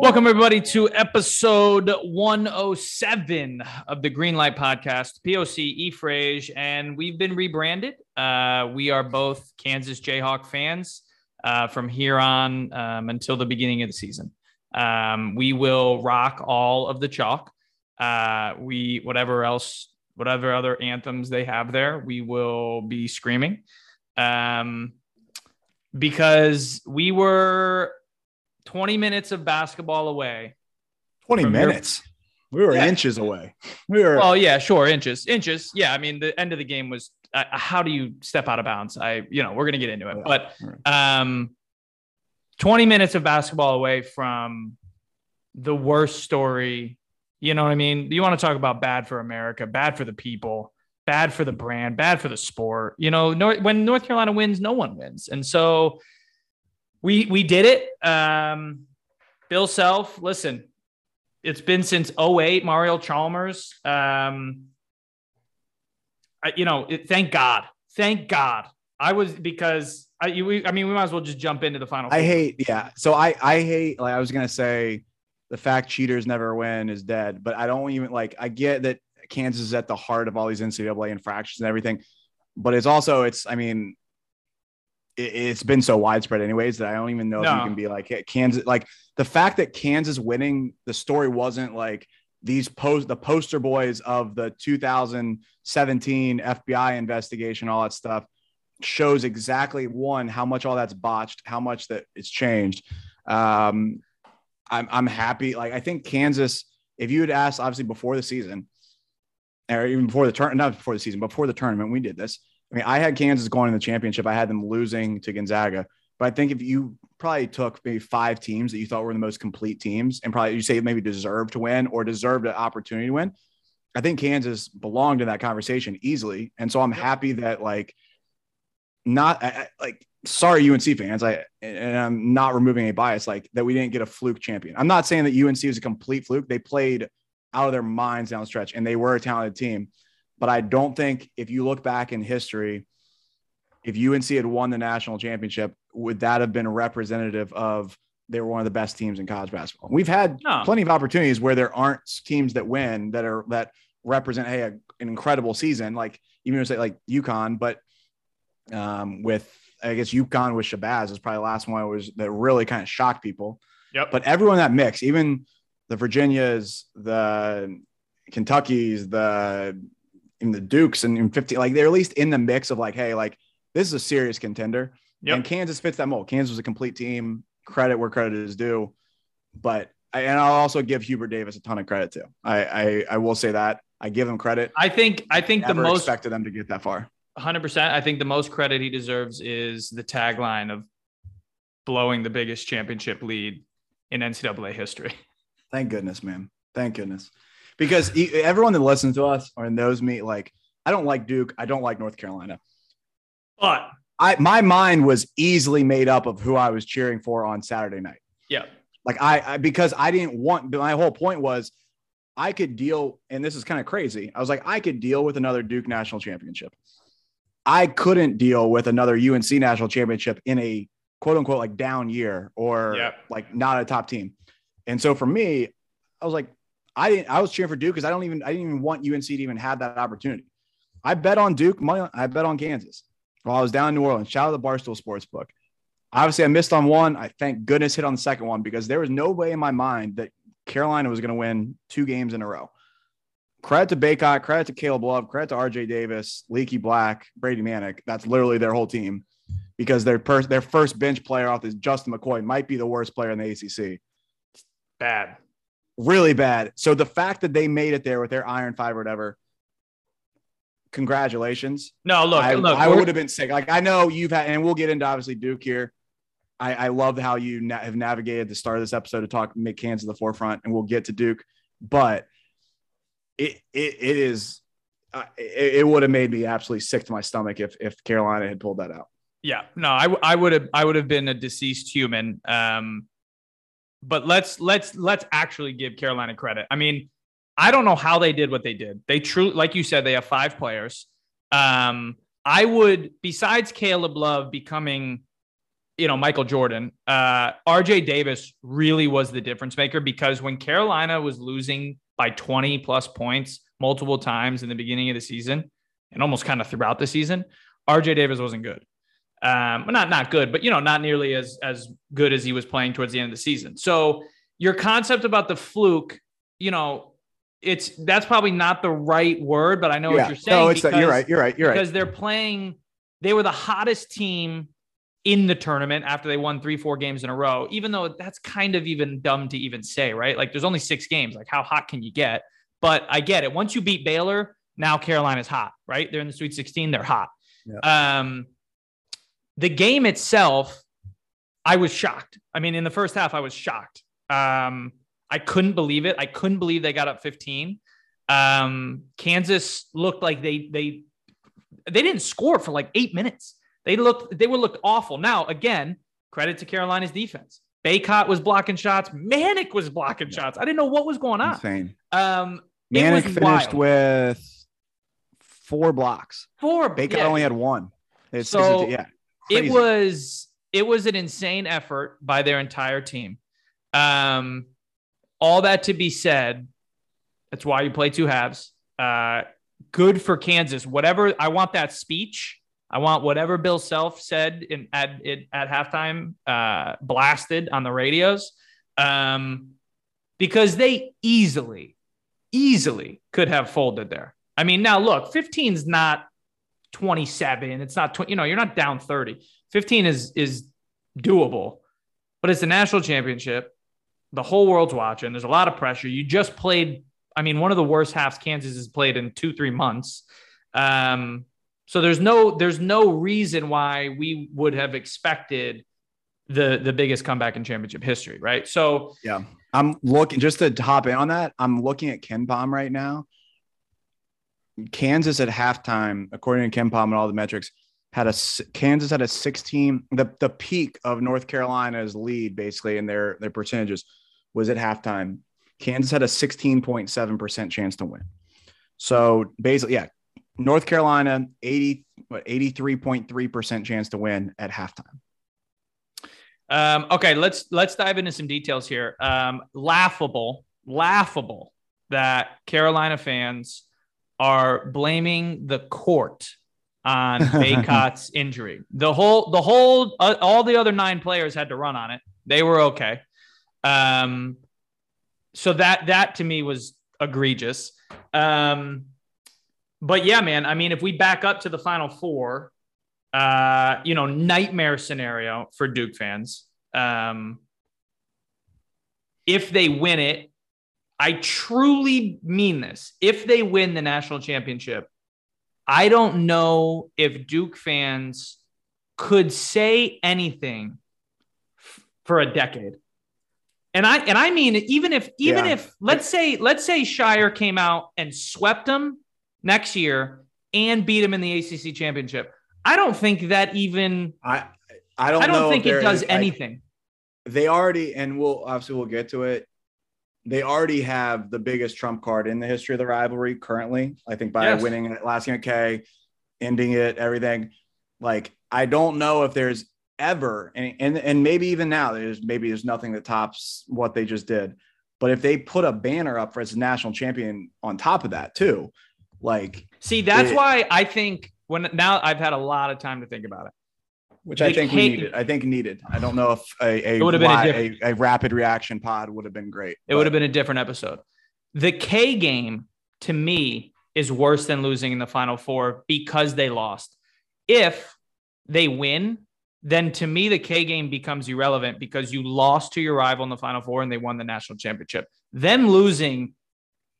Welcome, everybody, to episode 107 of the Greenlight Podcast. POC E and we've been rebranded. Uh, we are both Kansas Jayhawk fans uh, from here on um, until the beginning of the season. Um, we will rock all of the chalk. Uh, we whatever else, whatever other anthems they have there, we will be screaming. Um, because we were 20 minutes of basketball away 20 From your- minutes. We were Yeah. inches away. We were Well, yeah, sure, inches, inches. Yeah, I mean, the end of the game was uh, how do you step out of bounds? I, you know, we're gonna get into it, but um, twenty minutes of basketball away from the worst story. You know what I mean? You want to talk about bad for America, bad for the people, bad for the brand, bad for the sport. You know, North, when North Carolina wins, no one wins, and so we we did it. Um, Bill Self, listen, it's been since 08 mario chalmers um I, you know it, thank god thank god i was because i you, we, i mean we might as well just jump into the final I four. hate, yeah. So I, I hate, like, I was going to say the fact cheaters never win is dead, but I don't even like, I get that Kansas is at the heart of all these NCAA infractions and everything, but it's also, it's, I mean, it, it's been so widespread anyways that I don't even know if you can be like hey, Kansas, like the fact that Kansas winning the story wasn't like these post, the poster boys of the 2017 FBI investigation, all that stuff shows exactly one how much all that's botched, how much that it's changed. Um, I'm I'm happy. Like I think Kansas, if you had asked obviously before the season, or even before the turn, not before the season, before the tournament, we did this. I mean, I had Kansas going in the championship. I had them losing to Gonzaga, but I think if you probably took maybe five teams that you thought were the most complete teams, and probably you say maybe deserved to win or deserved an opportunity to win, I think Kansas belonged in that conversation easily. And so I'm happy that like not I, like sorry UNC fans, I and I'm not removing a bias like that we didn't get a fluke champion. I'm not saying that UNC was a complete fluke. They played out of their minds down the stretch and they were a talented team. But I don't think if you look back in history, if UNC had won the national championship, would that have been representative of they were one of the best teams in college basketball? We've had No. plenty of opportunities where there aren't teams that win that are that represent hey a, an incredible season, like even say like UConn, but um, with I guess UConn with Shabazz is probably the last one that was that really kind of shocked people. Yep. But everyone that mix, even the Virginias, the Kentuckies, the in the Dukes and in 50, like they're at least in the mix of like, hey, like this is a serious contender. Yep. And Kansas fits that mold. Kansas was a complete team. Credit where credit is due. But I, and I'll also give Hubert Davis a ton of credit too. I I, I will say that I give him credit. i think i think the Never most expected them to get that far. 100% i think the most credit he deserves is the tagline of blowing the biggest championship lead in ncaa history Thank goodness, man. Thank goodness. Because everyone that listens to us or knows me, like I don't like Duke. I don't like North Carolina. but I my mind was easily made up of who I was cheering for on Saturday night. yeah Like I, I because I didn't want. My whole point was, I could deal, and this is kind of crazy. I was like, I could deal with another Duke national championship. I couldn't deal with another UNC national championship in a quote unquote like down year or Yep. like not a top team. And so for me, I was like, I didn't. I was cheering for Duke because I don't even. I didn't even want UNC to even have that opportunity. I bet on Duke money. I bet on Kansas while I was down in New Orleans. Shout out to the Barstool Sportsbook. Obviously, I missed on one. I thank goodness hit on the second one because there was no way in my mind that Carolina was going to win two games in a row. Credit to Bacot, credit to Caleb Love, credit to RJ Davis, Leaky Black, Brady Manek. That's literally their whole team because their per- their first bench player off is Justin McKoy might be the worst player in the ACC. bad Really bad. So the fact that they made it there with their iron five or whatever, congratulations. No, look, I, look, I would have been sick. Like I know you've had, and we'll get into obviously Duke here. I, I love how you na- have navigated the start of this episode to talk make Kansas the forefront, and we'll get to Duke. But it it, it is uh, it, it would have made me absolutely sick to my stomach if if Carolina had pulled that out. Yeah, no, I, I would have I would have been a deceased human. Um, but let's let's let's actually give Carolina credit. I mean, I don't know how they did what they did. They truly, like you said, they have five players. Um, I would, besides Caleb Love becoming, you know, Michael Jordan, uh, RJ Davis really was the difference maker because when Carolina was losing by 20 plus points multiple times in the beginning of the season and almost kind of throughout the season, RJ Davis wasn't good. Um, well, not not good, but you know, not nearly as as good as he was playing towards the end of the season. So your concept about the fluke, you know, it's that's probably not the right word, but I know what you're saying. no, it's that, you're right. You're right. You're right. because they're playing. They were the hottest team in the tournament after they won three, four games in a row. Even though that's kind of even dumb to even say, right? Like there's only six games. Like how hot can you get? But I get it. Once you beat Baylor, now Carolina's hot, right? They're in the Sweet 16. They're hot. Um, the game itself, I was shocked. I mean, in the first half, I was shocked. Um, I couldn't believe it. I couldn't believe they got up 15. Um, Kansas looked like they they they didn't score for like eight minutes. They looked they were looked awful. Now again, credit to Carolina's defense. Bacot was blocking shots. Manek was blocking shots. I didn't know what was going on. Insane. Um, Manek finished wild. with four blocks. four. Bacot yeah. only had one. It's, So, it's- yeah, it was it was an insane effort by their entire team. Um, all that to be said, that's why you play two halves. Uh, good for Kansas. Whatever I want that speech. I want whatever Bill Self said in at it at halftime uh, blasted on the radios, um, because they easily, easily could have folded there. I mean, now look, 15 is not 27. It's not, tw- you know, you're not down 30. 15 is is doable, but it's the national championship. The whole world's watching. There's a lot of pressure. You just played, I mean, one of the worst halves Kansas has played in two, three months. Um, so there's no there's no reason why we would have expected the the biggest comeback in championship history, right? So Yeah. I'm looking just to hop in on that. I'm looking at KenPom right now. Kansas at halftime, according to KenPom and all the metrics, had a Kansas had a 16. The the peak of North Carolina's lead, basically, in their their percentages, was at halftime. Kansas had a 16.7% chance to win. So basically, yeah, North Carolina 80 what 83.3% chance to win at halftime. Um, okay, let's let's dive into some details here. Um, laughable, laughable that Carolina fans are blaming the court on Bacot's injury. The whole, the whole, uh, all the other nine players had to run on it. They were okay. Um, so that that to me was egregious. Um, but yeah, man. I mean, if we back up to the final four, uh, you know, nightmare scenario for Duke fans. Um, if they win it, I truly mean this. If they win the national championship, I don't know if Duke fans could say anything f- for a decade. And I and I mean even if even Yeah. if let's say let's say Scheyer came out and swept them next year and beat them in the ACC championship. I don't think that even I I don't I don't think it does is, like, anything. they already and we'll obviously we'll get to it they already have the biggest trump card in the history of the rivalry currently i think by Yes. winning it last game at k ending it everything like i don't know if there's ever and, and and maybe even now there's maybe there's nothing that tops what they just did but if they put a banner up for as a national champion on top of that too like See, that's it- why I think when now I've had a lot of time to think about it. Which I think we needed. I think needed. I don't know if a a, It been a a, a rapid reaction pod would have been great. It would have been a different episode. The K game to me is worse than losing in the final four because they lost. If they win, then to me the K game becomes irrelevant because you lost to your rival in the final four and they won the national championship. Them losing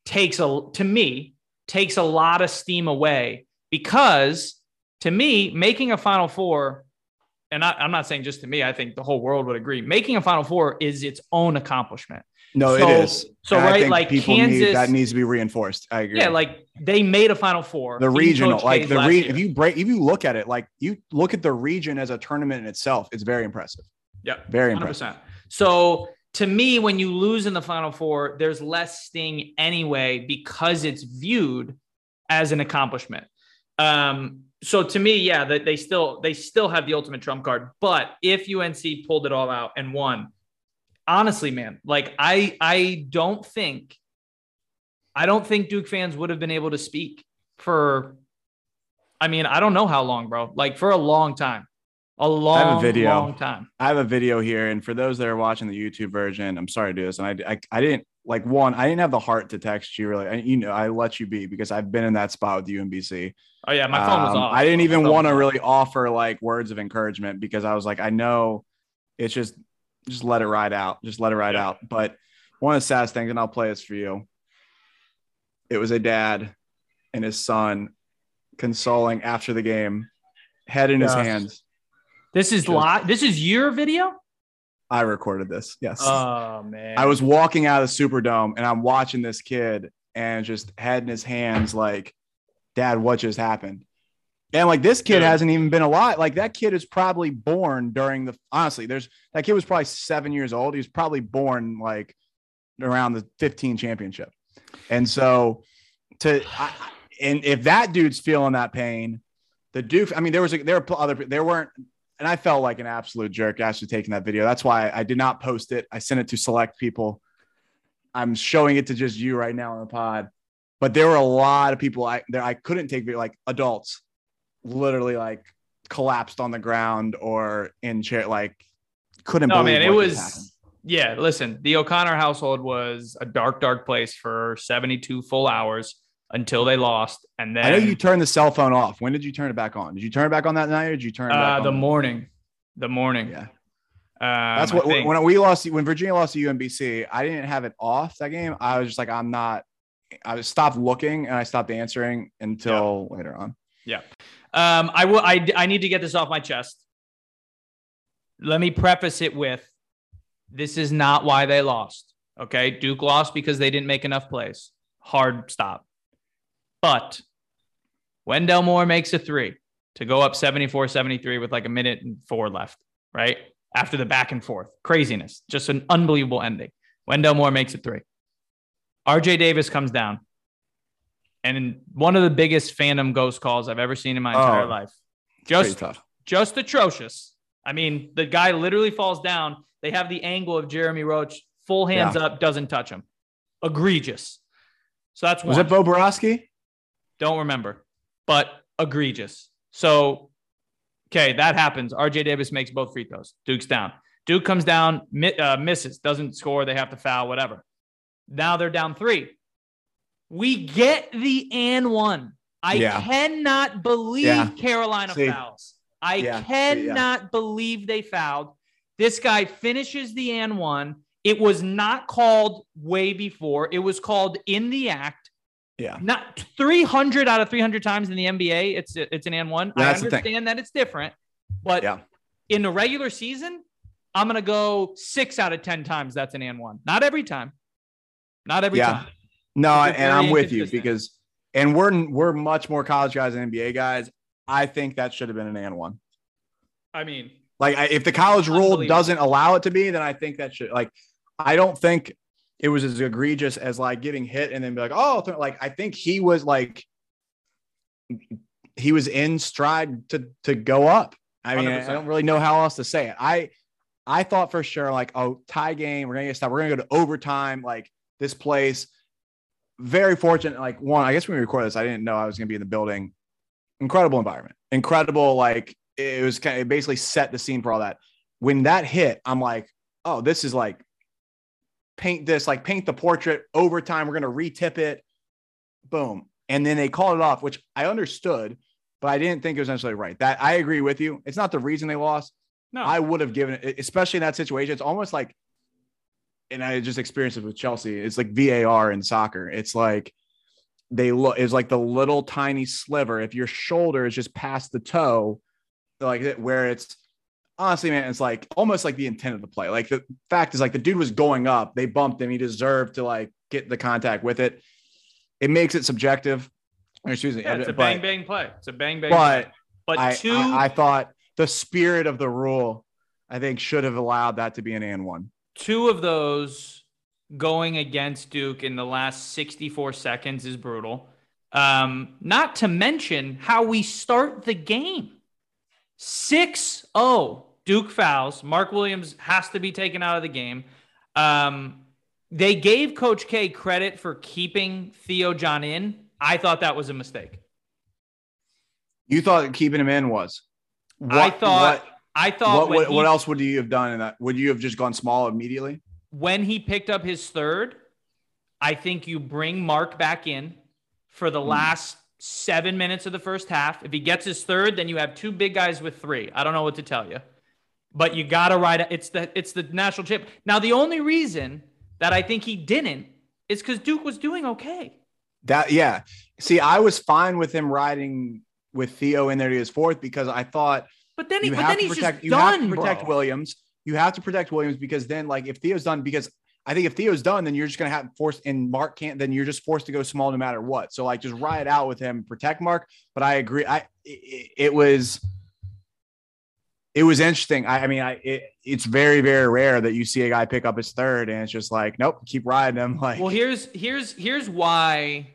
takes a to me takes a lot of steam away because to me, making a Final Four, and I, I'm not saying just to me, I think the whole world would agree, making a Final Four is its own accomplishment. No, So- it is. so And I right, think like people need Kansas- that needs to be reinforced. I agree. Yeah, like they made a Final Four. the regional, like the re- if you break, if you look at it, like you look at the region as a tournament in itself, it's very impressive. yeah, Very hundred impressive. So to me, when you lose in the Final Four, there's less sting anyway because it's viewed as an accomplishment. Um, so to me, yeah, that they still they still have the ultimate trump card. But if UNC pulled it all out and won, honestly, man, like I I don't think I don't think Duke fans would have been able to speak for. I mean, I don't know how long, bro. Like for a long time, a long, video. long time. I have a video here, and for those that are watching the YouTube version, I'm sorry to do this, and I, I, I didn't like one. I didn't have the heart to text you. Really, I, you know, I let you be because I've been in that spot with UMBC. Oh yeah, my phone was Um, off. I didn't even want to really offer like words of encouragement because I was like, I know it's just just let it ride out, just let it ride Yeah. out. But one of the saddest things, and I'll play this for you. It was a dad and his son consoling after the game, head in his hands. This is live. This is your video. I recorded this. Yes. Oh man, I was walking out of the Superdome and I'm watching this kid and just head in his hands, like, Dad, what just happened? And like this kid Dude. hasn't even been alive. Like that kid is probably born during the honestly, there's that kid was probably seven years old. He was probably born like around the 15 championship. And so to I, and if that dude's feeling that pain, the Duke, I mean, there was a, there were other there weren't and I felt like an absolute jerk actually taking that video. That's why I did not post it. I sent it to select people. I'm showing it to just you right now on the pod. But there were a lot of people I there I couldn't take video, like adults, literally like collapsed on the ground or in chair, like couldn't No, man, it was- yeah. Listen, the O'Connor household was a dark, dark place for 72 full hours until they lost, and then I know you turned the cell phone off. When did you turn it back on? Did you turn it back on that night or did you turn it back uh, on? the morning, the morning. Yeah. Um, That's what when we lost when Virginia lost to UMBC, I didn't have it off that game. I was just like, I'm not. I stopped looking and I stopped answering until later on. Yeah, um, I will. I I need to get this off my chest. Let me preface it with, this is not why they lost. Okay, Duke lost because they didn't make enough plays. Hard stop. But Wendell Moore makes a three to go up 74-73 with like a minute and four left, right? After the back and forth. Craziness. Just an unbelievable ending. Wendell Moore makes a three. RJ Davis comes down. And one of the biggest fandom ghost calls I've ever seen in my entire Oh. life. Just just atrocious. I mean, the guy literally falls down. They have the angle of Jeremy Roach, full hands up, doesn't touch him. Egregious. So that's Was one. it Bo Boroski? Don't remember, but egregious. So, okay, that happens. RJ Davis makes both free throws. Duke's down. Duke comes down, uh, misses, doesn't score. They have to foul, whatever. Now they're down three. We get the and one. I Yeah. cannot believe Yeah. Carolina See. fouls. I Yeah. cannot believe they fouled. This guy finishes the and one. It was not called way before. It was called in the act. Yeah. Not 300 out of 300 times in the NBA, it's it's an and one. I understand that it's different, but Yeah. in the regular season, I'm gonna go six out of 10 times that's an and one. Not every time. Not every Yeah. time. No, and I'm with you because, and we're we're much more college guys than NBA guys. I think that should have been an and one. I mean, Like I, if the college rule doesn't allow it to be, then I think that should like. I don't think it was as egregious as like getting hit and then be like, oh, like I think he was like he was in stride to to go up. I mean, I 100%. don't really know how else to say it. I I thought for sure like, oh, tie game, we're gonna get stopped. We're gonna go to overtime. Like this place, very fortunate. Like one, I guess when we recorded this, I didn't know I was gonna be in the building. Incredible environment, incredible. Like it was kind of it basically set the scene for all that. When that hit, I'm like, oh, this is like paint this, like paint the portrait overtime. We're gonna retip it, boom, and then they called it off, which I understood, but I didn't think it was necessarily right. That I agree with you. It's not the reason they lost. no. I would have given it, especially in that situation. It's almost like, and I just experienced it with Chelsea. It's like VAR in soccer. It's like they look is like the little tiny sliver. If your shoulder is just past the toe, like where it's honestly, man, it's like almost like the intent of the play. Like the fact is, like the dude was going up, they bumped him, he deserved to like get the contact with it. It makes it subjective. Excuse me. Yeah, it's a but, bang bang play. It's a bang bang. But play. but I, two, I, I thought the spirit of the rule, I think, should have allowed that to be an and one. two of those going against Duke in the last 64 seconds is brutal. Um, not to mention how we start the game. 6 0. Duke fouls. Mark Williams has to be taken out of the game. Um, they gave Coach K credit for keeping Theo John in. I thought that was a mistake. You thought keeping him in was. I thought. What, I thought what, what, he- what else would you have done in that? Would you have just gone small immediately? when he picked up his third, I think you bring Mark back in for the last seven minutes of the first half. If he gets his third, then you have two big guys with three. I don't know what to tell you, but you got to ride. It's the it's the national chip. Now the only reason that I think he didn't is because Duke was doing okay. That yeah. See, I was fine with him riding with Theo in there to his fourth because I thought But then he, but then he's protect just you done, have to protect bro. Williams. You have to protect Williams because then, like, if Theo's done, because I think if Theo's done, then you're just gonna have forced and Mark can't, then you're just forced to go small no matter what. So like, just ride out with him, protect Mark. But I agree. I it, it was it was interesting. I, I mean, I it, it's very very rare that you see a guy pick up his third and it's just like, nope, keep riding him. Like, Well, here's here's here's why,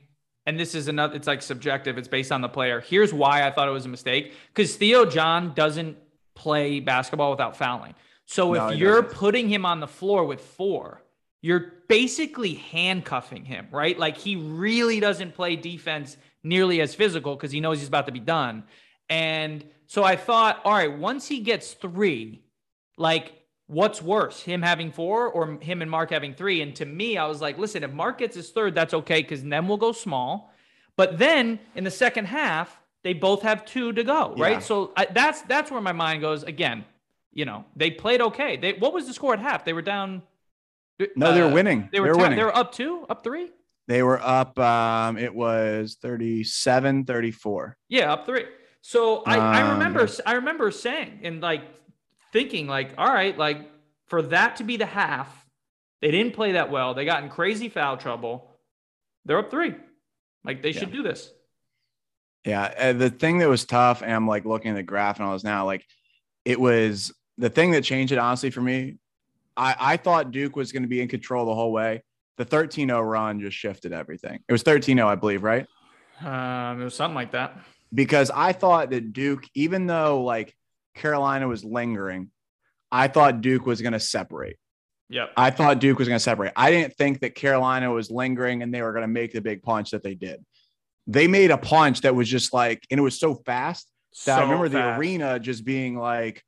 and this is another. It's like subjective. It's based on the player. Here's why I thought it was a mistake because Theo John doesn't play basketball without fouling. So No, if you're doesn't. putting him on the floor with four, you're basically handcuffing him, right? Like he really doesn't play defense nearly as physical because he knows he's about to be done. And so I thought, all right, once he gets three, like what's worse, him having four or him and Mark having three? And to me, I was like, listen, if Mark gets his third, that's okay because then we'll go small. But then in the second half, they both have two to go, right? Yeah. So I, that's that's where my mind goes. Again, you know, they played okay. They what was the score at half? They were down. no, they were uh, winning. They were, they were winning. They were up two, up three. They were up. Um, it was 37 34. Yeah, up three. So I, I Um, remember I remember saying and like thinking like, all right, like for that to be the half, they didn't play that well. They got in crazy foul trouble. They're up three. Like they should do this. Yeah. And the thing that was tough, and I'm like looking at the graph and all this now, like it was the thing that changed it, honestly, for me. I, I thought Duke was going to be in control the whole way. The 13 0 run just shifted everything. It was 13 0, I believe, right? Um, it was something like that. Because I thought that Duke, even though like Carolina was lingering, I thought Duke was going to separate. Yep. I thought Duke was going to separate. I didn't think that Carolina was lingering and they were going to make the big punch that they did. They made a punch that was just like, and it was so fast that I So remember the arena just being like,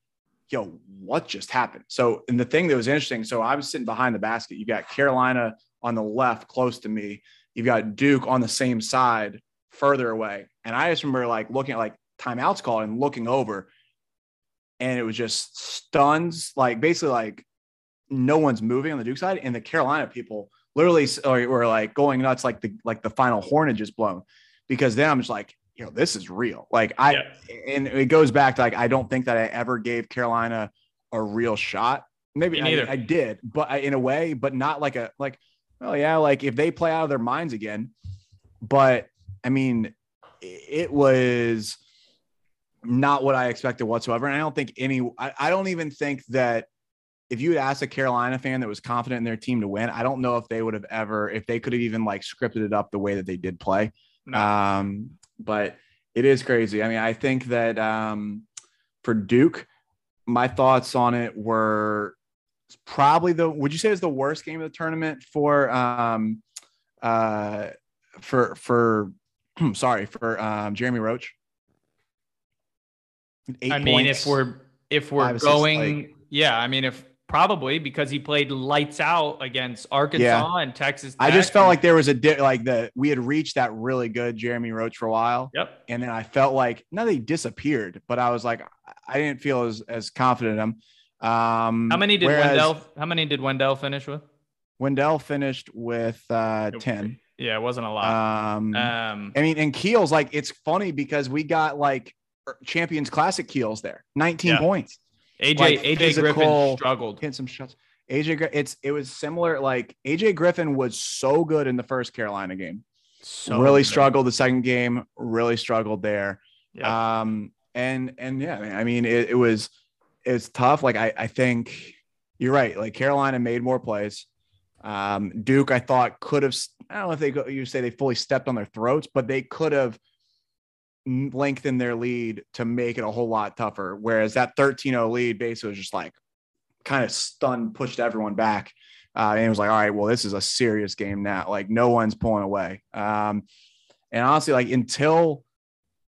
yo, what just happened? So, and the thing that was interesting, so I was sitting behind the basket. You got Carolina on the left close to me. You've got Duke on the same side further away. And I just remember like looking at like timeouts called and looking over. And it was just stuns, like basically like no one's moving on the Duke side. And the Carolina people literally were like going nuts, like the like the final hornet just blown. Because then I'm just like, you know, this is real. Like I Yeah. and it goes back to like I don't think that I ever gave Carolina a real shot. Maybe. I, I did, but I, in a way, but not like a like. Oh yeah, like if they play out of their minds again. But I mean, it was not what I expected whatsoever. And I don't think any. I, I don't even think that if you had asked a Carolina fan that was confident in their team to win, I don't know if they would have ever, if they could have even like scripted it up the way that they did play. No. Um, but it is crazy. I mean, I think that um, for Duke, my thoughts on it were probably the. Would you say is the worst game of the tournament for um, uh, for for sorry for um, Jeremy Roach? Eight I mean, points. if we're if we're going, like- yeah, I mean, if probably because he played lights out against Arkansas and Texas. I just felt like there was a di- like the we had reached that really good Jeremy Roach for a while. Yep. and then I felt like not that he disappeared, but I was like I didn't feel as as confident in him. Um, How many did whereas Wendell? How many did Wendell finish with? Wendell finished with uh, ten. Yeah, it wasn't a lot. Um, Um, I mean, and Keels, like it's funny because we got like Champions Classic Keels there, 19 Yeah. points, AJ like, AJ physical- Griffin struggled. hitting some shots. AJ, it's it was similar. Like AJ Griffin was so good in the first Carolina game, So really good. struggled the second game, really struggled there. Yeah. Um, and and yeah, I mean, it, it was it's tough. Like I I think you're right. Like Carolina made more plays. Um, Duke, I thought could have. I don't know if they go. You say they fully stepped on their throats, but they could have lengthened their lead to make it a whole lot tougher. Whereas that 13-0 lead basically was just like kind of stunned, pushed everyone back. Uh, and it was like, all right, well, this is a serious game now. Like no one's pulling away. Um, and honestly, like until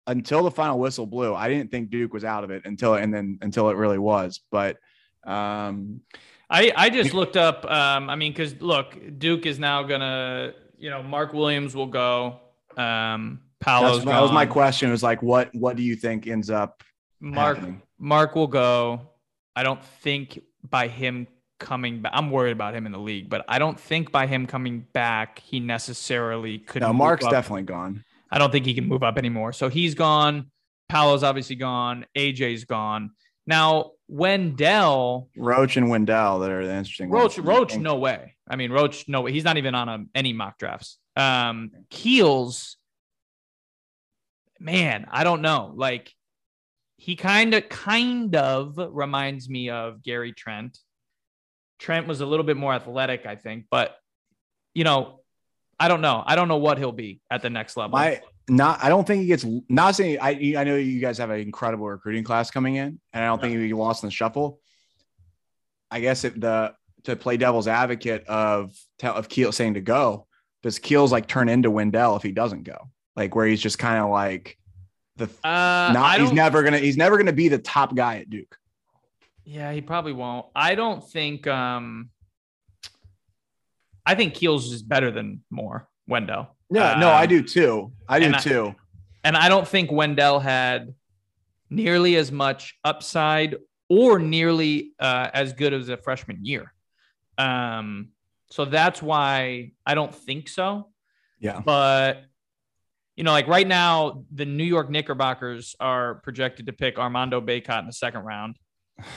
until the final whistle blew, I didn't think Duke was out of it until and then until it really was. But um, I I just looked up. Um, I mean, because look, Duke is now gonna, you know, Mark Williams will go. Um, Paolo's that was my question. Was like, what what do you think ends up Mark happening? Mark will go. I don't think by him coming back. I'm worried about him in the league, but I don't think by him coming back he necessarily could. No, Mark's up. definitely gone. I don't think he can move up anymore. So he's gone. Paolo's obviously gone. AJ's gone. Now Wendell, Roach and Wendell that are the interesting. Roach, ones. Roach, no way. I mean, Roach, no way. He's not even on a, any mock drafts. Um, Keels, man, I don't know. Like he kind of, kind of reminds me of Gary Trent. Trent was a little bit more athletic, I think, but you know, I don't know. I don't know what he'll be at the next level. My not. I don't think he gets. Not saying. I I know you guys have an incredible recruiting class coming in, and I don't think he'll be lost in the shuffle. I guess if the to play devil's advocate of tell of Keel saying to go, does Keels like turn into Wendell if he doesn't go? Like where he's just kind of like the uh, not. He's never gonna. He's never gonna be the top guy at Duke. Yeah, he probably won't. I don't think. Um, I think Keels is better than Moore Wendell. Yeah, no, I Um, do too. I do and I- too. and I don't think Wendell had nearly as much upside or nearly uh, as good as a freshman year. Um, so that's why I don't think so. Yeah. But you know, like right now, the New York Knickerbockers are projected to pick Armando Bacot in the second round.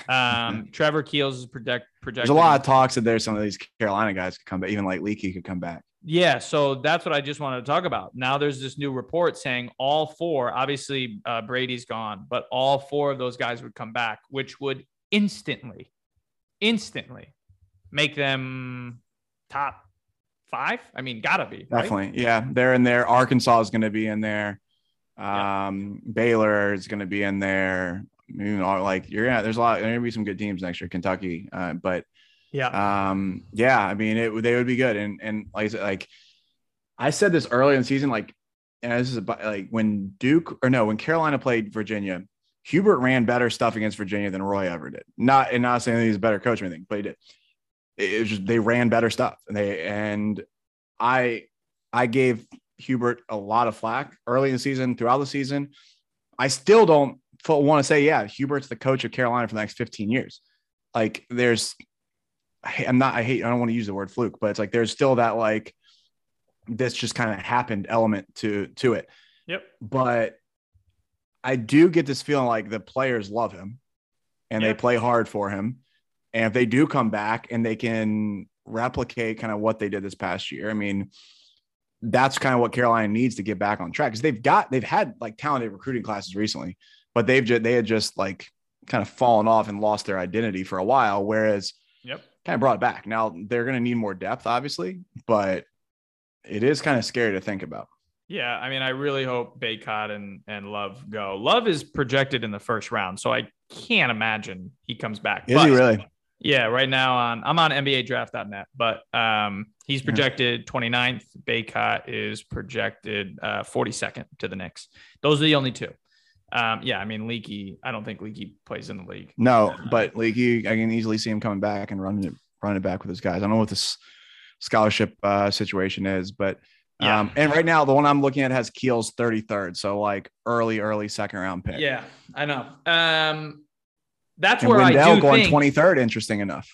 Um, Trevor Keels is project, projected. There's a lot of talks that there's some of these Carolina guys could come back, even like Leaky could come back. Yeah, so that's what I just wanted to talk about. Now there's this new report saying all four, obviously uh, Brady's gone, but all four of those guys would come back, which would instantly, instantly make them top five. I mean, gotta be right? Definitely. Yeah. They're in there. Arkansas is going to be in there. Um, Baylor is going to be in there. You know, like you're gonna, there's a lot, there's to be some good teams next year, Kentucky. Uh, but Yeah, um, yeah, I mean, it, they would be good. And, and like I said, like I said this early in the season, like, and this is about, like when Duke or no, when Carolina played Virginia, Hubert ran better stuff against Virginia than Roy ever did. Not, and not saying he's a better coach or anything, but he did. It, was just, they ran better stuff. And they, and I, I gave Hubert a lot of flack early in the season, throughout the season. I still don't want to say, yeah, Hubert's the coach of Carolina for the next 15 years. Like there's, I'm not, I hate, I don't want to use the word fluke, but it's like there's still that like this just kind of happened element to to it. Yep. But I do get this feeling like the players love him and they play hard for him. And if they do come back and they can replicate kind of what they did this past year, I mean, that's kind of what Carolina needs to get back on track because they've got they've had like talented recruiting classes recently, but they've just they had just like kind of fallen off and lost their identity for a while. Whereas Yep. Kind of brought it back. Now they're going to need more depth, obviously, but it is kind of scary to think about. Yeah, I mean, I really hope Bacot and and Love go. Love is projected in the first round, so I can't imagine he comes back. Is he really? Yeah, right now on I'm on NBADraft.net, but um, he's projected 29th. Bacot is projected uh, 42nd to the Knicks. Those are the only two. Um, yeah, I mean Leaky. I don't think Leaky plays in the league. No, but Leaky, I can easily see him coming back and running it, running it back with his guys. I don't know what this scholarship uh, situation is, but Yeah. um, and right now the one I'm looking at has Keels 33rd, so like early, early second round pick. Yeah, I know. Um, that's and where Wendell I do going think 23rd. Interesting enough.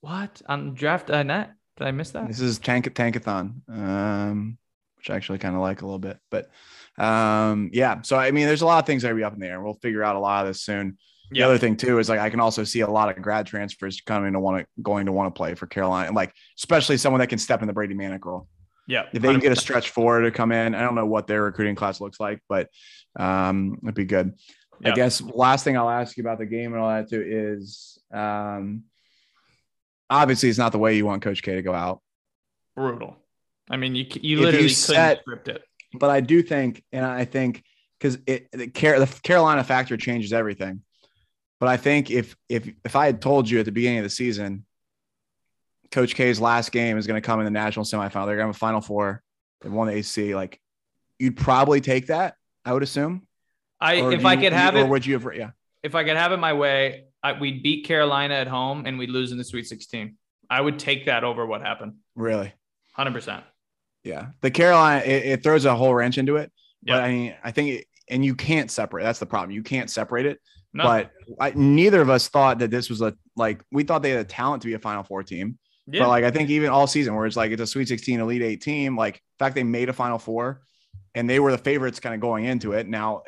what on draft uh, net. Did I miss that? This is Tank Tankathon, um, which I actually kind of like a little bit. But um, yeah, so I mean, there's a lot of things that are be up in the air. We'll figure out a lot of this soon. The other thing too is like I can also see a lot of grad transfers coming to want to going to want to play for Carolina, like especially someone that can step in the Brady Manek role. Yeah. If they can get a stretch forward to come in, I don't know what their recruiting class looks like, but um, it'd be good. I guess last thing I'll ask you about the game and all that too is um, obviously it's not the way you want Coach K to go out, brutal. I mean, you you If you literally set- script it. But I do think, and I think because it the, Car- the Carolina factor changes everything. But I think if if if I had told you at the beginning of the season, Coach K's last game is going to come in the national semifinal, they're going to have a Final Four, they won the AC, like you'd probably take that. I would assume. I Or if do I you- could have or it, would you have? Yeah, if I could have it my way, I, we'd beat Carolina at home and we'd lose in the Sweet 16. I would take that over what happened. really. 100%. Yeah, the Carolina it, it throws a whole wrench into it. But Yeah. I mean, I think, it, and you can't separate. That's the problem. You can't separate it. No. But I, neither of us thought that this was a like we thought they had a talent to be a Final Four team. yeah. But like I think even all season where it's like it's a Sweet 16 Elite Eight team, like the fact they made a Final Four and they were the favorites kind of going into it. Now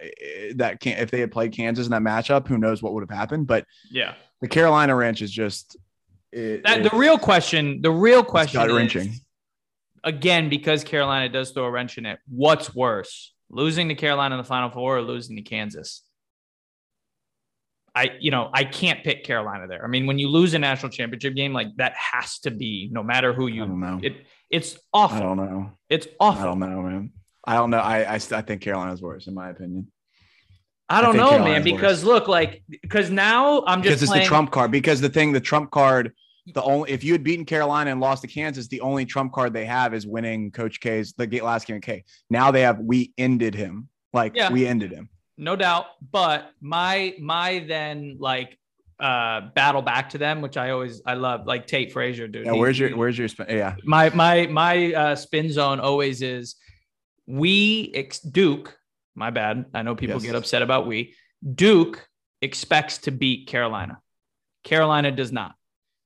that can't if they had played Kansas in that matchup, who knows what would have happened. But yeah. the Carolina wrench is just it, That, the real question, the real question gut is, wrenching. Again, because Carolina does throw a wrench in it, what's worse, losing to Carolina in the Final Four or losing to Kansas? I, you know, I can't pick Carolina there. I mean, when you lose a national championship game, like that has to be, no matter who I you, don't know. it, it's awful. I don't know. It's awful. I don't know, man. I don't know. I I, I think Carolina's worse in my opinion. I don't think know, man, Carolina's because look, like, because now I'm just because it's playing, the trump card. Because the thing, the trump card, the only if you had beaten Carolina and lost to Kansas, the only trump card they have is winning Coach K's the last game of K. Now they have we ended him. Like Yeah. we ended him. no doubt. But my my then like uh battle back to them, which I always I love, like Tate Frazier, dude. Yeah, He- where's your he- where's your sp- yeah my my my uh, spin zone always is we ex- Duke. My bad. I know people Yes. get upset about we. Duke expects to beat Carolina. Carolina does not.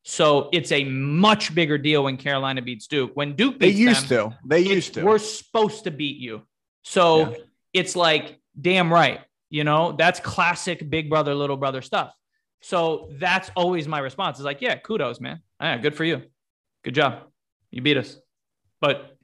So it's a much bigger deal when Carolina beats Duke. When Duke beats they used them, to they used to We're supposed to beat you. So Yeah. it's like, damn right. You know, that's classic big brother, little brother stuff. So that's always my response. Is like, yeah, kudos, man. Yeah, good for you. Good job. You beat us. But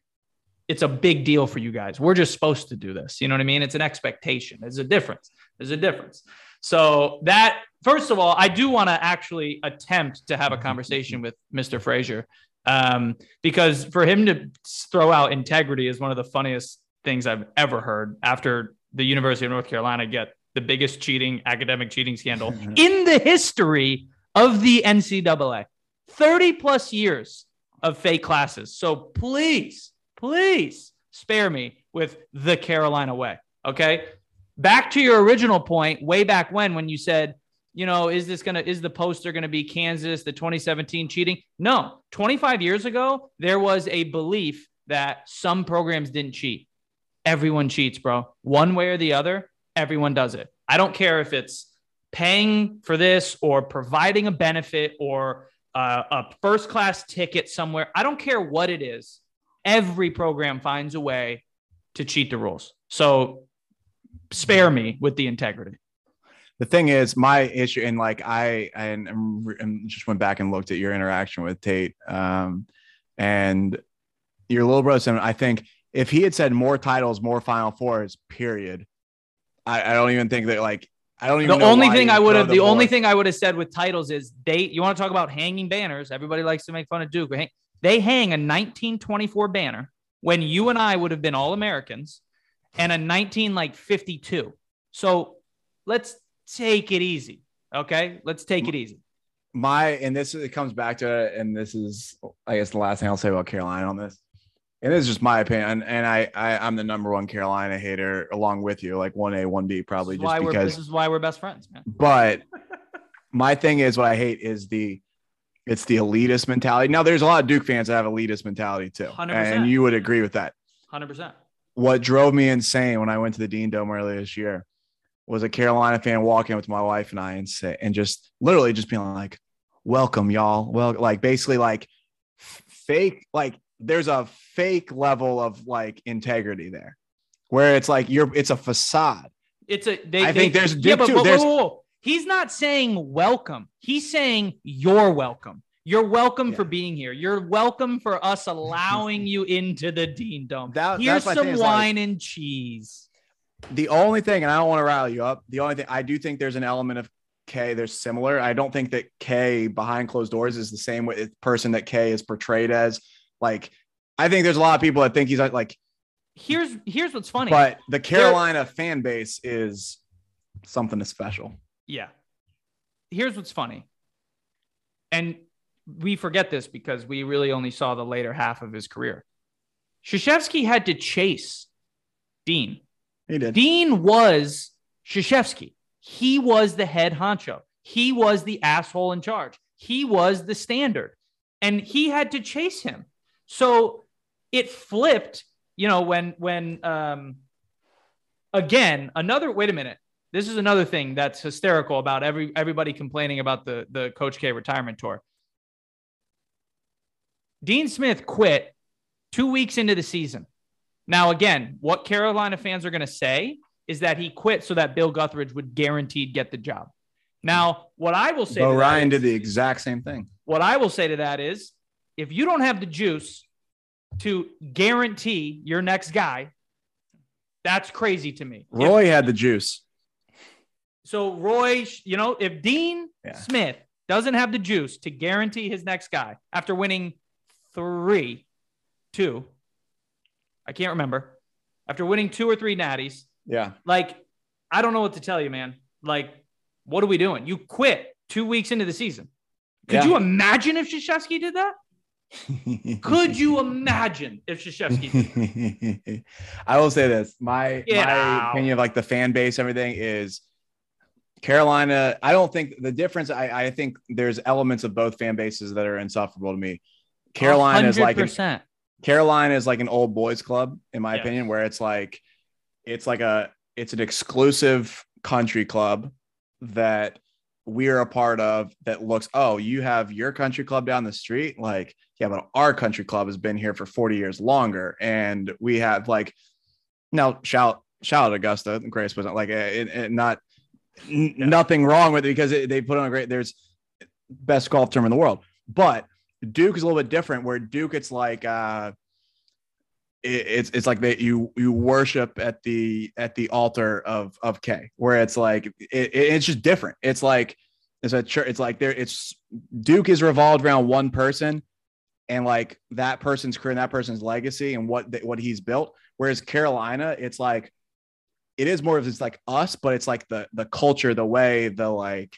it's a big deal for you guys. We're just supposed to do this. You know what I mean? It's an expectation. There's a difference. There's a difference. So that first of all, I do want to actually attempt to have a conversation with Mr. Frazier. Um, because for him to throw out integrity is one of the funniest things I've ever heard after the University of North Carolina get the biggest cheating, academic cheating scandal in the history of the NCAA. 30 plus years of fake classes. So please, please spare me with the Carolina way. Okay. Back to your original point, way back when, when you said, you know, is this going to, is the poster going to be Kansas, the 2017 cheating? No. 25 years ago, there was a belief that some programs didn't cheat. Everyone cheats, bro. One way or the other, everyone does it. I don't care if it's paying for this or providing a benefit or uh, a first class ticket somewhere. I don't care what it is. Every program finds a way to cheat the rules. So spare me with the integrity. The thing is my issue and like i I and, and just went back and looked at your interaction with tate um and your little brother said i think if he had said more titles more final fours period i, I don't even think that like i don't even The know only thing I would have, the only thing I would have said with titles is they, you want to talk about hanging banners. Everybody likes to make fun of Duke. They hang a 1924 banner when you and I would have been all Americans and a 19 like 52. So let's take it easy. Okay. Let's take it easy. my and this it comes back to it and this is i guess the last thing i'll say about carolina on this and this is just my opinion and i, I i'm the number one carolina hater along with you like 1a 1b probably This is why just because this is why we're best friends, man. But my thing is what I hate is the it's the elitist mentality. Now there's a lot of Duke fans that have elitist mentality too. 100%. And you would agree with that. 100%. What drove me insane when I went to the Dean Dome earlier this year was a Carolina fan walking up to my wife and I and say and just literally just being like, welcome, y'all. Well, like basically like fake like there's a fake level of like integrity there where it's like you're it's a facade. It's a they, I they- think there's yeah, but, too. but- There's- whoa, whoa, whoa. he's not saying welcome. He's saying you're welcome. You're welcome Yeah. for being here. You're welcome for us allowing you into the Dean Dome. That- Here's that's my thing some wine and cheese. The only thing, and I don't want to rile you up. The only thing I do think there's an element of K. they're similar. I don't think that K behind closed doors is the same person that K is portrayed as. Like, I think there's a lot of people that think he's like, like Here's here's what's funny. but the Carolina fan base is something special. Yeah. Here's what's funny. And we forget this because we really only saw the later half of his career. Krzyzewski had to chase Dean. He did. Dean was Krzyzewski. He was the head honcho. He was the asshole in charge. He was the standard. And he had to chase him. So it flipped, you know, when when um again, another wait a minute. This is another thing that's hysterical about every everybody complaining about the the Coach K retirement tour. Dean Smith quit two weeks into the season. Now, again, what Carolina fans are going to say is that he quit so that Bill Guthridge would guaranteed get the job. Now, what I will say, Bo to Ryan is- did the exact same thing. what I will say to that is, if you don't have the juice to guarantee your next guy, that's crazy to me. If- Roy had the juice. so Roy, you know, if Dean Yeah. Smith doesn't have the juice to guarantee his next guy after winning three, two, I can't remember, after winning two or three natties, Yeah. like I don't know what to tell you, man. Like, what are we doing? You quit two weeks into the season. Could Yeah. you imagine if Krzyzewski did that? Could you imagine if Krzyzewski I will say this. My Get my out. opinion of like the fan base, everything is Carolina. I don't think the difference. I, I think there's elements of both fan bases that are insufferable to me. Carolina is like an, 100%. Carolina is like an old boys club, in my Yes. opinion, where it's like it's like a it's an exclusive country club that we're a part of that looks, oh, you have your country club down the street. Like, yeah, but our country club has been here for 40 years longer. And we have like now shout shout out Augusta, and greatest wasn't like it, it, not n- nothing wrong with it because it, they put on a great there's best golf term in the world. But Duke is a little bit different where Duke it's like uh it, it's it's like that you you worship at the at the altar of of K where it's like it, it- it's just different. It's like it's a church. It's like there. It's Duke is revolved around one person, and like that person's career and that person's legacy and what what he's built. Whereas Carolina, it's like it is more of it's like us, but it's like the the culture, the way, the like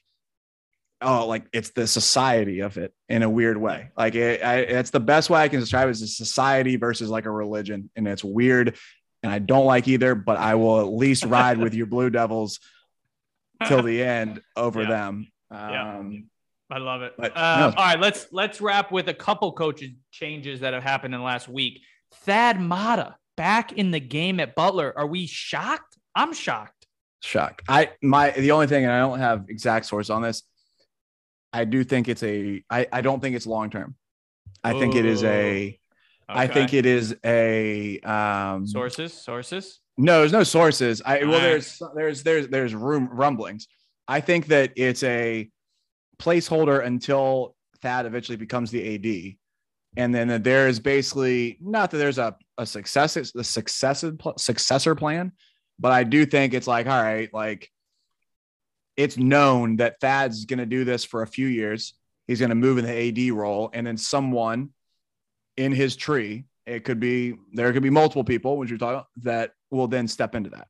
oh, like it's the society of it in a weird way. Like it, I, it's the best way I can describe it is a society versus like a religion, and it's weird, and I don't like either. But I will at least ride with your Blue Devils till the end over Yeah. them. Yeah. Um, I love it. But, Um, no. All right, let's let's wrap with a couple coaches changes that have happened in the last week. Thad Matta back in the game at Butler. Are we shocked? I'm shocked. shocked. I my the only thing, and I don't have exact source on this. I do think it's a. I I don't think it's long term. I think it is a. I think it is a. Um, sources sources. No, there's no sources. I well, there's there's there's there's room rumblings. I think that it's a placeholder until Thad eventually becomes the AD, and then that there is basically not that there's a a success the successive successor plan, but I do think it's like all right, like it's known that Thad's going to do this for a few years. He's going to move in the AD role, and then someone in his tree. It could be there could be multiple people, which you're talking about, that will then step into that.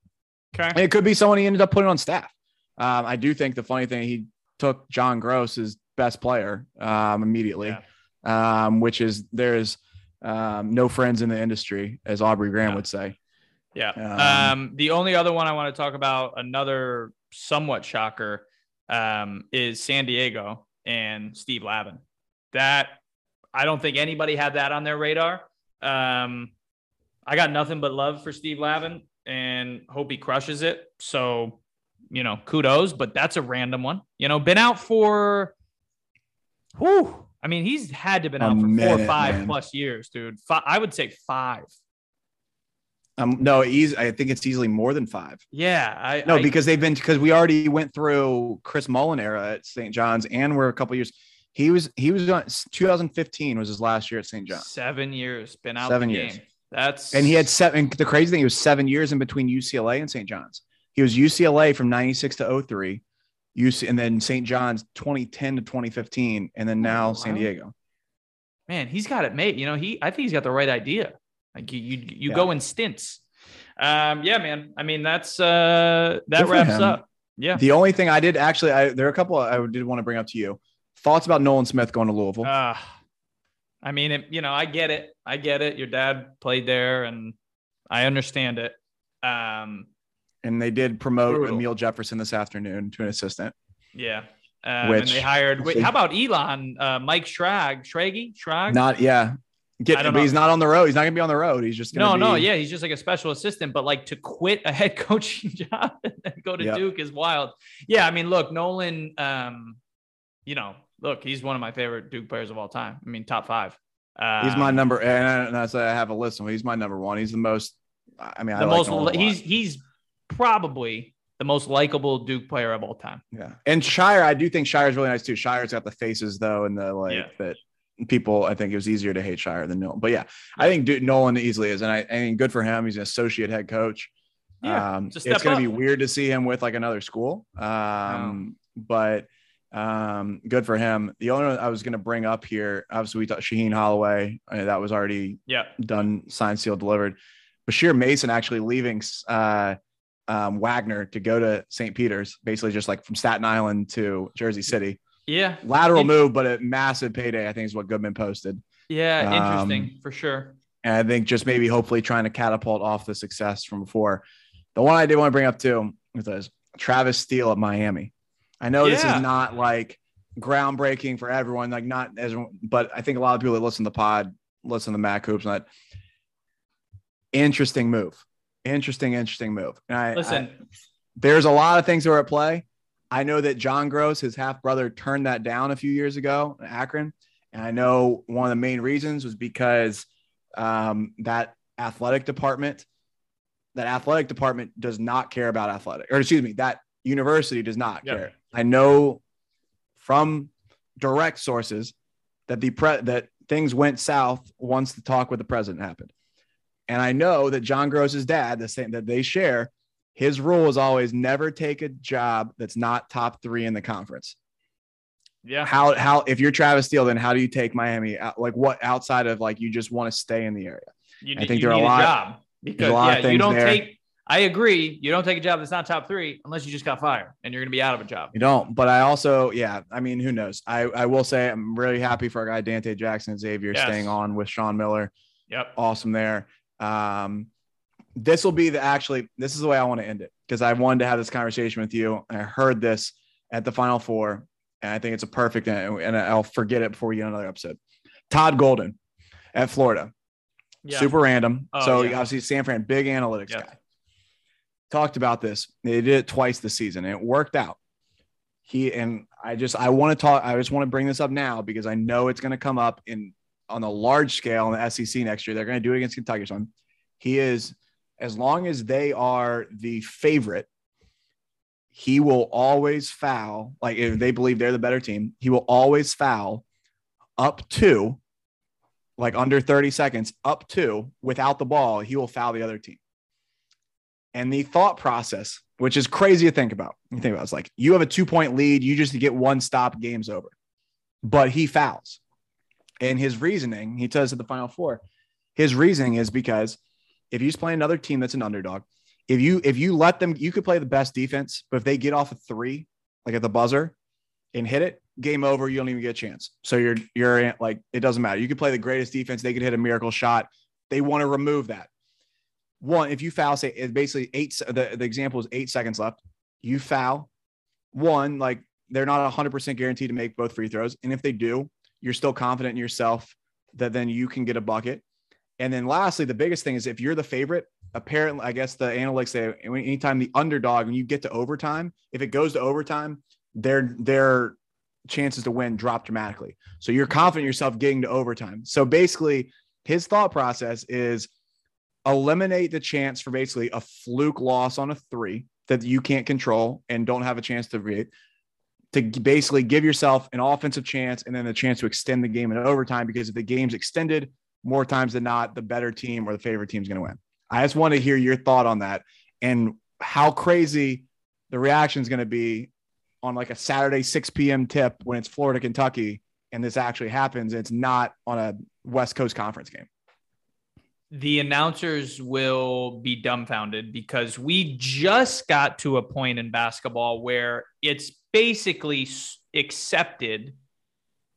Okay. And it could be someone he ended up putting on staff. Um, I do think the funny thing he took John Groce as best player um, immediately, um, which is there's um, no friends in the industry, as Aubrey Graham Yeah. would say. Yeah. Um, Um, the only other one I want to talk about, another somewhat shocker, um, is San Diego and Steve Lavin. That I don't think anybody had that on their radar. Um, I got nothing but love for Steve Lavin and hope he crushes it. So, you know, kudos, but that's a random one. You know, been out for whew, I mean, he's had to been A out for four or five man. plus years, dude. Fi I would say five. Um, no, easy. I think it's easily more than five. Yeah, I No, I- because they've been because we already went through Chris Mullin era at St. John's, and we're a couple years. He was he was on 2015 was his last year at St. John's, seven years been out Seven the years. game. That's and he had seven. The crazy thing, he was seven years in between UCLA and St. John's. He was UCLA from '96 to 03, UC, and then St. John's 2010 to 2015, and then now San wow. Diego. man, he's got it made. You know, he I think he's got the right idea. Like you you, you Yeah. go in stints. Um, yeah, man. I mean, that's uh that Good wraps up. Yeah. The only thing I did actually, I there are a couple I did want to bring up to you. Thoughts about Nolan Smith going to Louisville? Uh, I mean, it, you know, I get it. I get it. Your dad played there, and I understand it. Um, and they did promote brutal. Amile Jefferson this afternoon to an assistant. yeah. Um, and Which- they hired. Wait, how about Elon? Uh, Mike Schrage, Schraggy, Schrag? Not yeah. Get, but know. he's not on the road. He's not gonna be on the road. He's just No, gonna no, be- yeah, he's just like a special assistant, but like to quit a head coaching job and go to Yep. Duke is wild. Yeah, I mean, look, Nolan, um, you know, look, he's one of my favorite Duke players of all time. I mean, top five. Um, He's my number, and I, and I say I have a list. So he's my number one. He's the most. I mean, I the like most. He's he's probably the most likable Duke player of all time. yeah. And Scheyer, I do think Scheyer's really nice too. Scheyer's got the faces though, and the like Yeah. that people. I think it was easier to hate Scheyer than Nolan. But yeah, I think Duke, Nolan easily is, and I, I mean, good for him. He's an associate head coach. Yeah, um, it's going to be weird to see him with like another school. Um, but um, good for him. The only one I was going to bring up here, obviously, we thought Shaheen Holloway, uh, that was already Yeah, done, signed, sealed, delivered. Bashir Mason actually leaving uh, um, Wagner to go to St. Peter's, basically just like from Staten Island to Jersey City. Yeah, Lateral In- move, but a massive payday, I think is what Goodman posted. yeah. Um, Interesting for sure. And I think just maybe hopefully trying to catapult off the success from before. The one I did want to bring up too is this Travis Steele at Miami. I know this is not like groundbreaking for everyone, like not as, but I think a lot of people that listen to the pod, listen to Mac Hoops, Not interesting move. Interesting, interesting move. And I, Listen, I- there's a lot of things that are at play. I know that John Groce, his half brother, turned that down a few years ago in Akron. And I know one of the main reasons was because um, that athletic department, that athletic department does not care about athletic, or excuse me, that university does not Yeah. care. I know from direct sources that the pre- that things went south once the talk with the president happened. And I know that John Groce's dad, the same that they share, his rule is always never take a job that's not top three in the conference. yeah. How how if you're Travis Steele, then how do you take Miami? out- Like what outside of like you just want to stay in the area? You, I think there are a lot- job because a lot of yeah, you things don't there. take. I agree. You don't take a job that's not top three unless you just got fired and you're going to be out of a job. You don't. But I also, yeah, I mean, who knows? I I will say I'm really happy for our guy Dante Jackson Xavier Yes. staying on with Sean Miller. Yep. Awesome there. Um, this will be the actually. This is the way I want to end it because I wanted to have this conversation with you. I heard this at the Final Four, and I think it's a perfect. And and I'll forget it before we get another episode. Todd Golden at Florida. Yeah. super random. Oh, so yeah. obviously San Fran, big analytics Yeah. guy. Talked about this. They did it twice this season, and it worked out. He and I just I want to talk. I just want to bring this up now because I know it's going to come up in on a large scale in the SEC next year. They're going to do it against Kentucky or something. He is as long as they are the favorite. He will always foul. Like if they believe they're the better team, he will always foul up to like under 30 seconds up to without the ball, he will foul the other team. And the thought process, which is crazy to think about, you think about it, it's like you have a two point lead, you just get one stop, game's over. But he fouls. And his reasoning, he tells at the final four, his reasoning is because if you just play another team that's an underdog, if you if you let them, you could play the best defense, but if they get off a three, like at the buzzer, and hit it, game over. You don't even get a chance. So you're you're in, like it doesn't matter. You could play the greatest defense. They could hit a miracle shot. They want to remove that. One, if you foul, say it's basically eight. The, the example is eight seconds left. You foul. One, like they're not 100% guaranteed to make both free throws. And if they do, you're still confident in yourself that then you can get a bucket. And then lastly, the biggest thing is if you're the favorite, apparently, I guess the analytics say anytime the underdog, when you get to overtime, if it goes to overtime, their their chances to win drop dramatically. So you're mm-hmm. confident yourself getting to overtime. So basically, his thought process is eliminate the chance for basically a fluke loss on a three that you can't control and don't have a chance to read to basically give yourself an offensive chance and then a chance to extend the game in overtime because if the game's extended more times than not the better team or the favorite team is going to win. I just want to hear your thought on that and how crazy the reaction is going to be on like a saturday 6 p.m tip when it's florida kentucky and this actually happens. It's not on a west coast conference game. The announcers will be dumbfounded because we just got to a point in basketball where it's basically accepted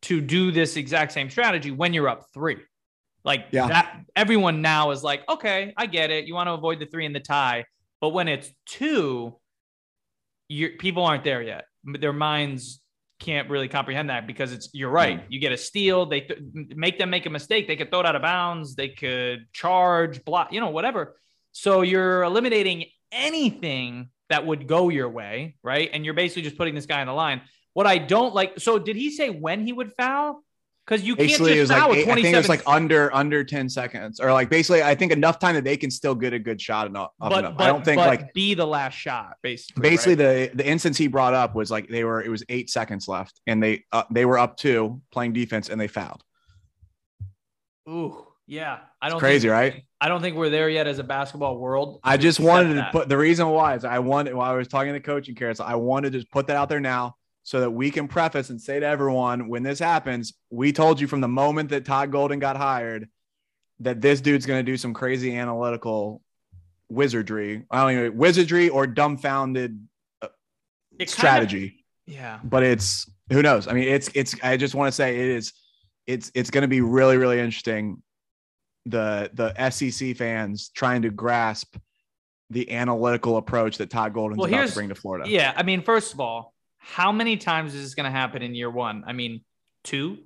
to do this exact same strategy when you're up three. Like yeah. that, everyone now is like, okay, I get it. You want to avoid the three and the tie, but when it's two, you people aren't there yet. Their minds can't really comprehend that because it's you're right. You get a steal, they th- make them make a mistake. They could throw it out of bounds. They could charge, block, you know, whatever. So you're eliminating anything that would go your way, right? And you're basically just putting this guy on the line. What I don't like. So did he say when he would foul? Because you basically can't just foul like, 27 I think it's like under under 10 seconds or like basically I think enough time that they can still get a good shot enough. But, enough. but I don't think like be the last shot basically. Basically right? the the instance he brought up was like they were it was 8 seconds left and they uh, they were up 2 playing defense and they fouled. Ooh, yeah. I don't it's crazy, think, right? I don't think we're there yet as a basketball world. I just wanted to put the reason why is I wanted while I was talking to coaching carousel, I wanted to just put that out there now so that we can preface and say to everyone when this happens, we told you from the moment that Todd Golden got hired that this dude's going to do some crazy analytical wizardry. I don't know, wizardry or dumbfounded uh, strategy. Kind of, yeah. But it's who knows? I mean, it's it's I just want to say it is it's it's going to be really really interesting the the SEC fans trying to grasp the analytical approach that Todd Golden's well, about to bring to Florida. Yeah, I mean, first of all, how many times is this going to happen in year one? I mean, two.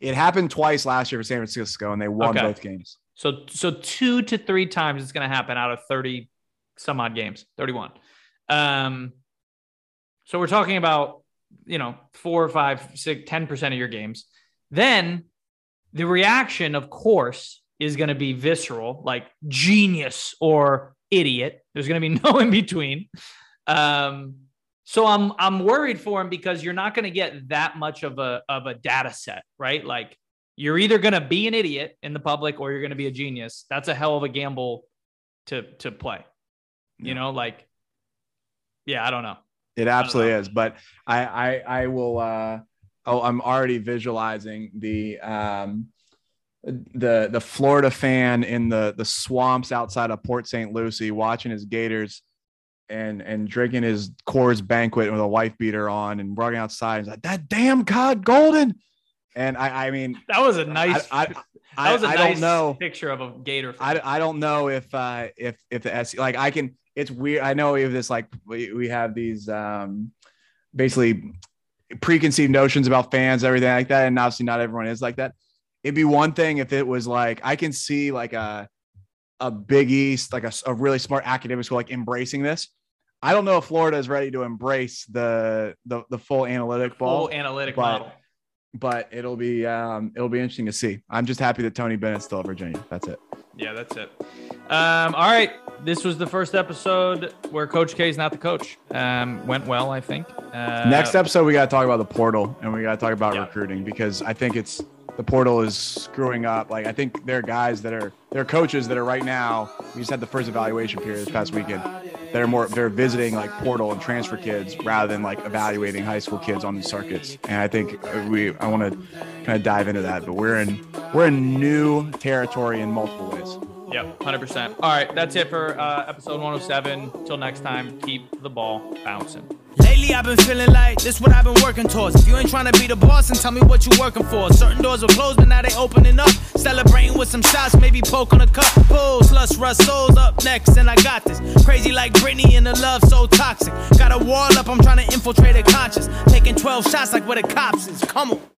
It happened twice last year for San Francisco, and they won okay. both games. So, so two to three times it's going to happen out of thirty some odd games, thirty-one. Um, so we're talking about you know four or five, six, ten percent of your games. Then the reaction, of course, is going to be visceral, like genius or idiot. There's going to be no in between. Um, so I'm I'm worried for him because you're not going to get that much of a of a data set, right? Like you're either going to be an idiot in the public or you're going to be a genius. That's a hell of a gamble to to play. Yeah. You know, like yeah, I don't know. It absolutely know. is, but I I I will uh oh, I'm already visualizing the um the the Florida fan in the the swamps outside of Port St. Lucie watching his Gators and and drinking his Coors banquet with a wife beater on and running outside. He's like, that damn Todd Golden. And I, I mean, that was a nice. I, I, that was a I, nice don't know picture of a gator. I, I don't know if uh if if the S like I can. It's weird. I know we have this like we, we have these um basically preconceived notions about fans, everything like that, and obviously not everyone is like that. It'd be one thing if it was like I can see like a a Big East, like a, a really smart academic school, like embracing this. I don't know if Florida is ready to embrace the the, the full analytic ball, full analytic but, model. But it'll be um, it'll be interesting to see. I'm just happy that Tony Bennett's still at Virginia. That's it. Yeah, that's it. Um, all right, this was the first episode where Coach K is not the coach. Um, went well, I think. Uh, Next episode, we got to talk about the portal and we got to talk about yeah. recruiting because I think it's the portal is screwing up. Like I think there are guys that are there are coaches that are right now. We just had the first evaluation period this past weekend. They're more they're visiting like portal and transfer kids rather than like evaluating high school kids on these circuits. And I think we I want to kind of dive into that. But we're in we're in new territory in multiple ways. Yep, 100%. All right, that's it for uh, episode 107. Till next time, keep the ball bouncing. Lately I've been feeling like this what I've been working towards. If you ain't trying to be the boss, and tell me what you working for. Certain doors were closed, but now they opening up. Celebrating with some shots, maybe poke on a cup. Pulls, lust, rust, souls up next, and I got this. Crazy like Britney and the love so toxic. Got a wall up, I'm trying to infiltrate a conscious. Taking 12 shots like where the cops is. Come on.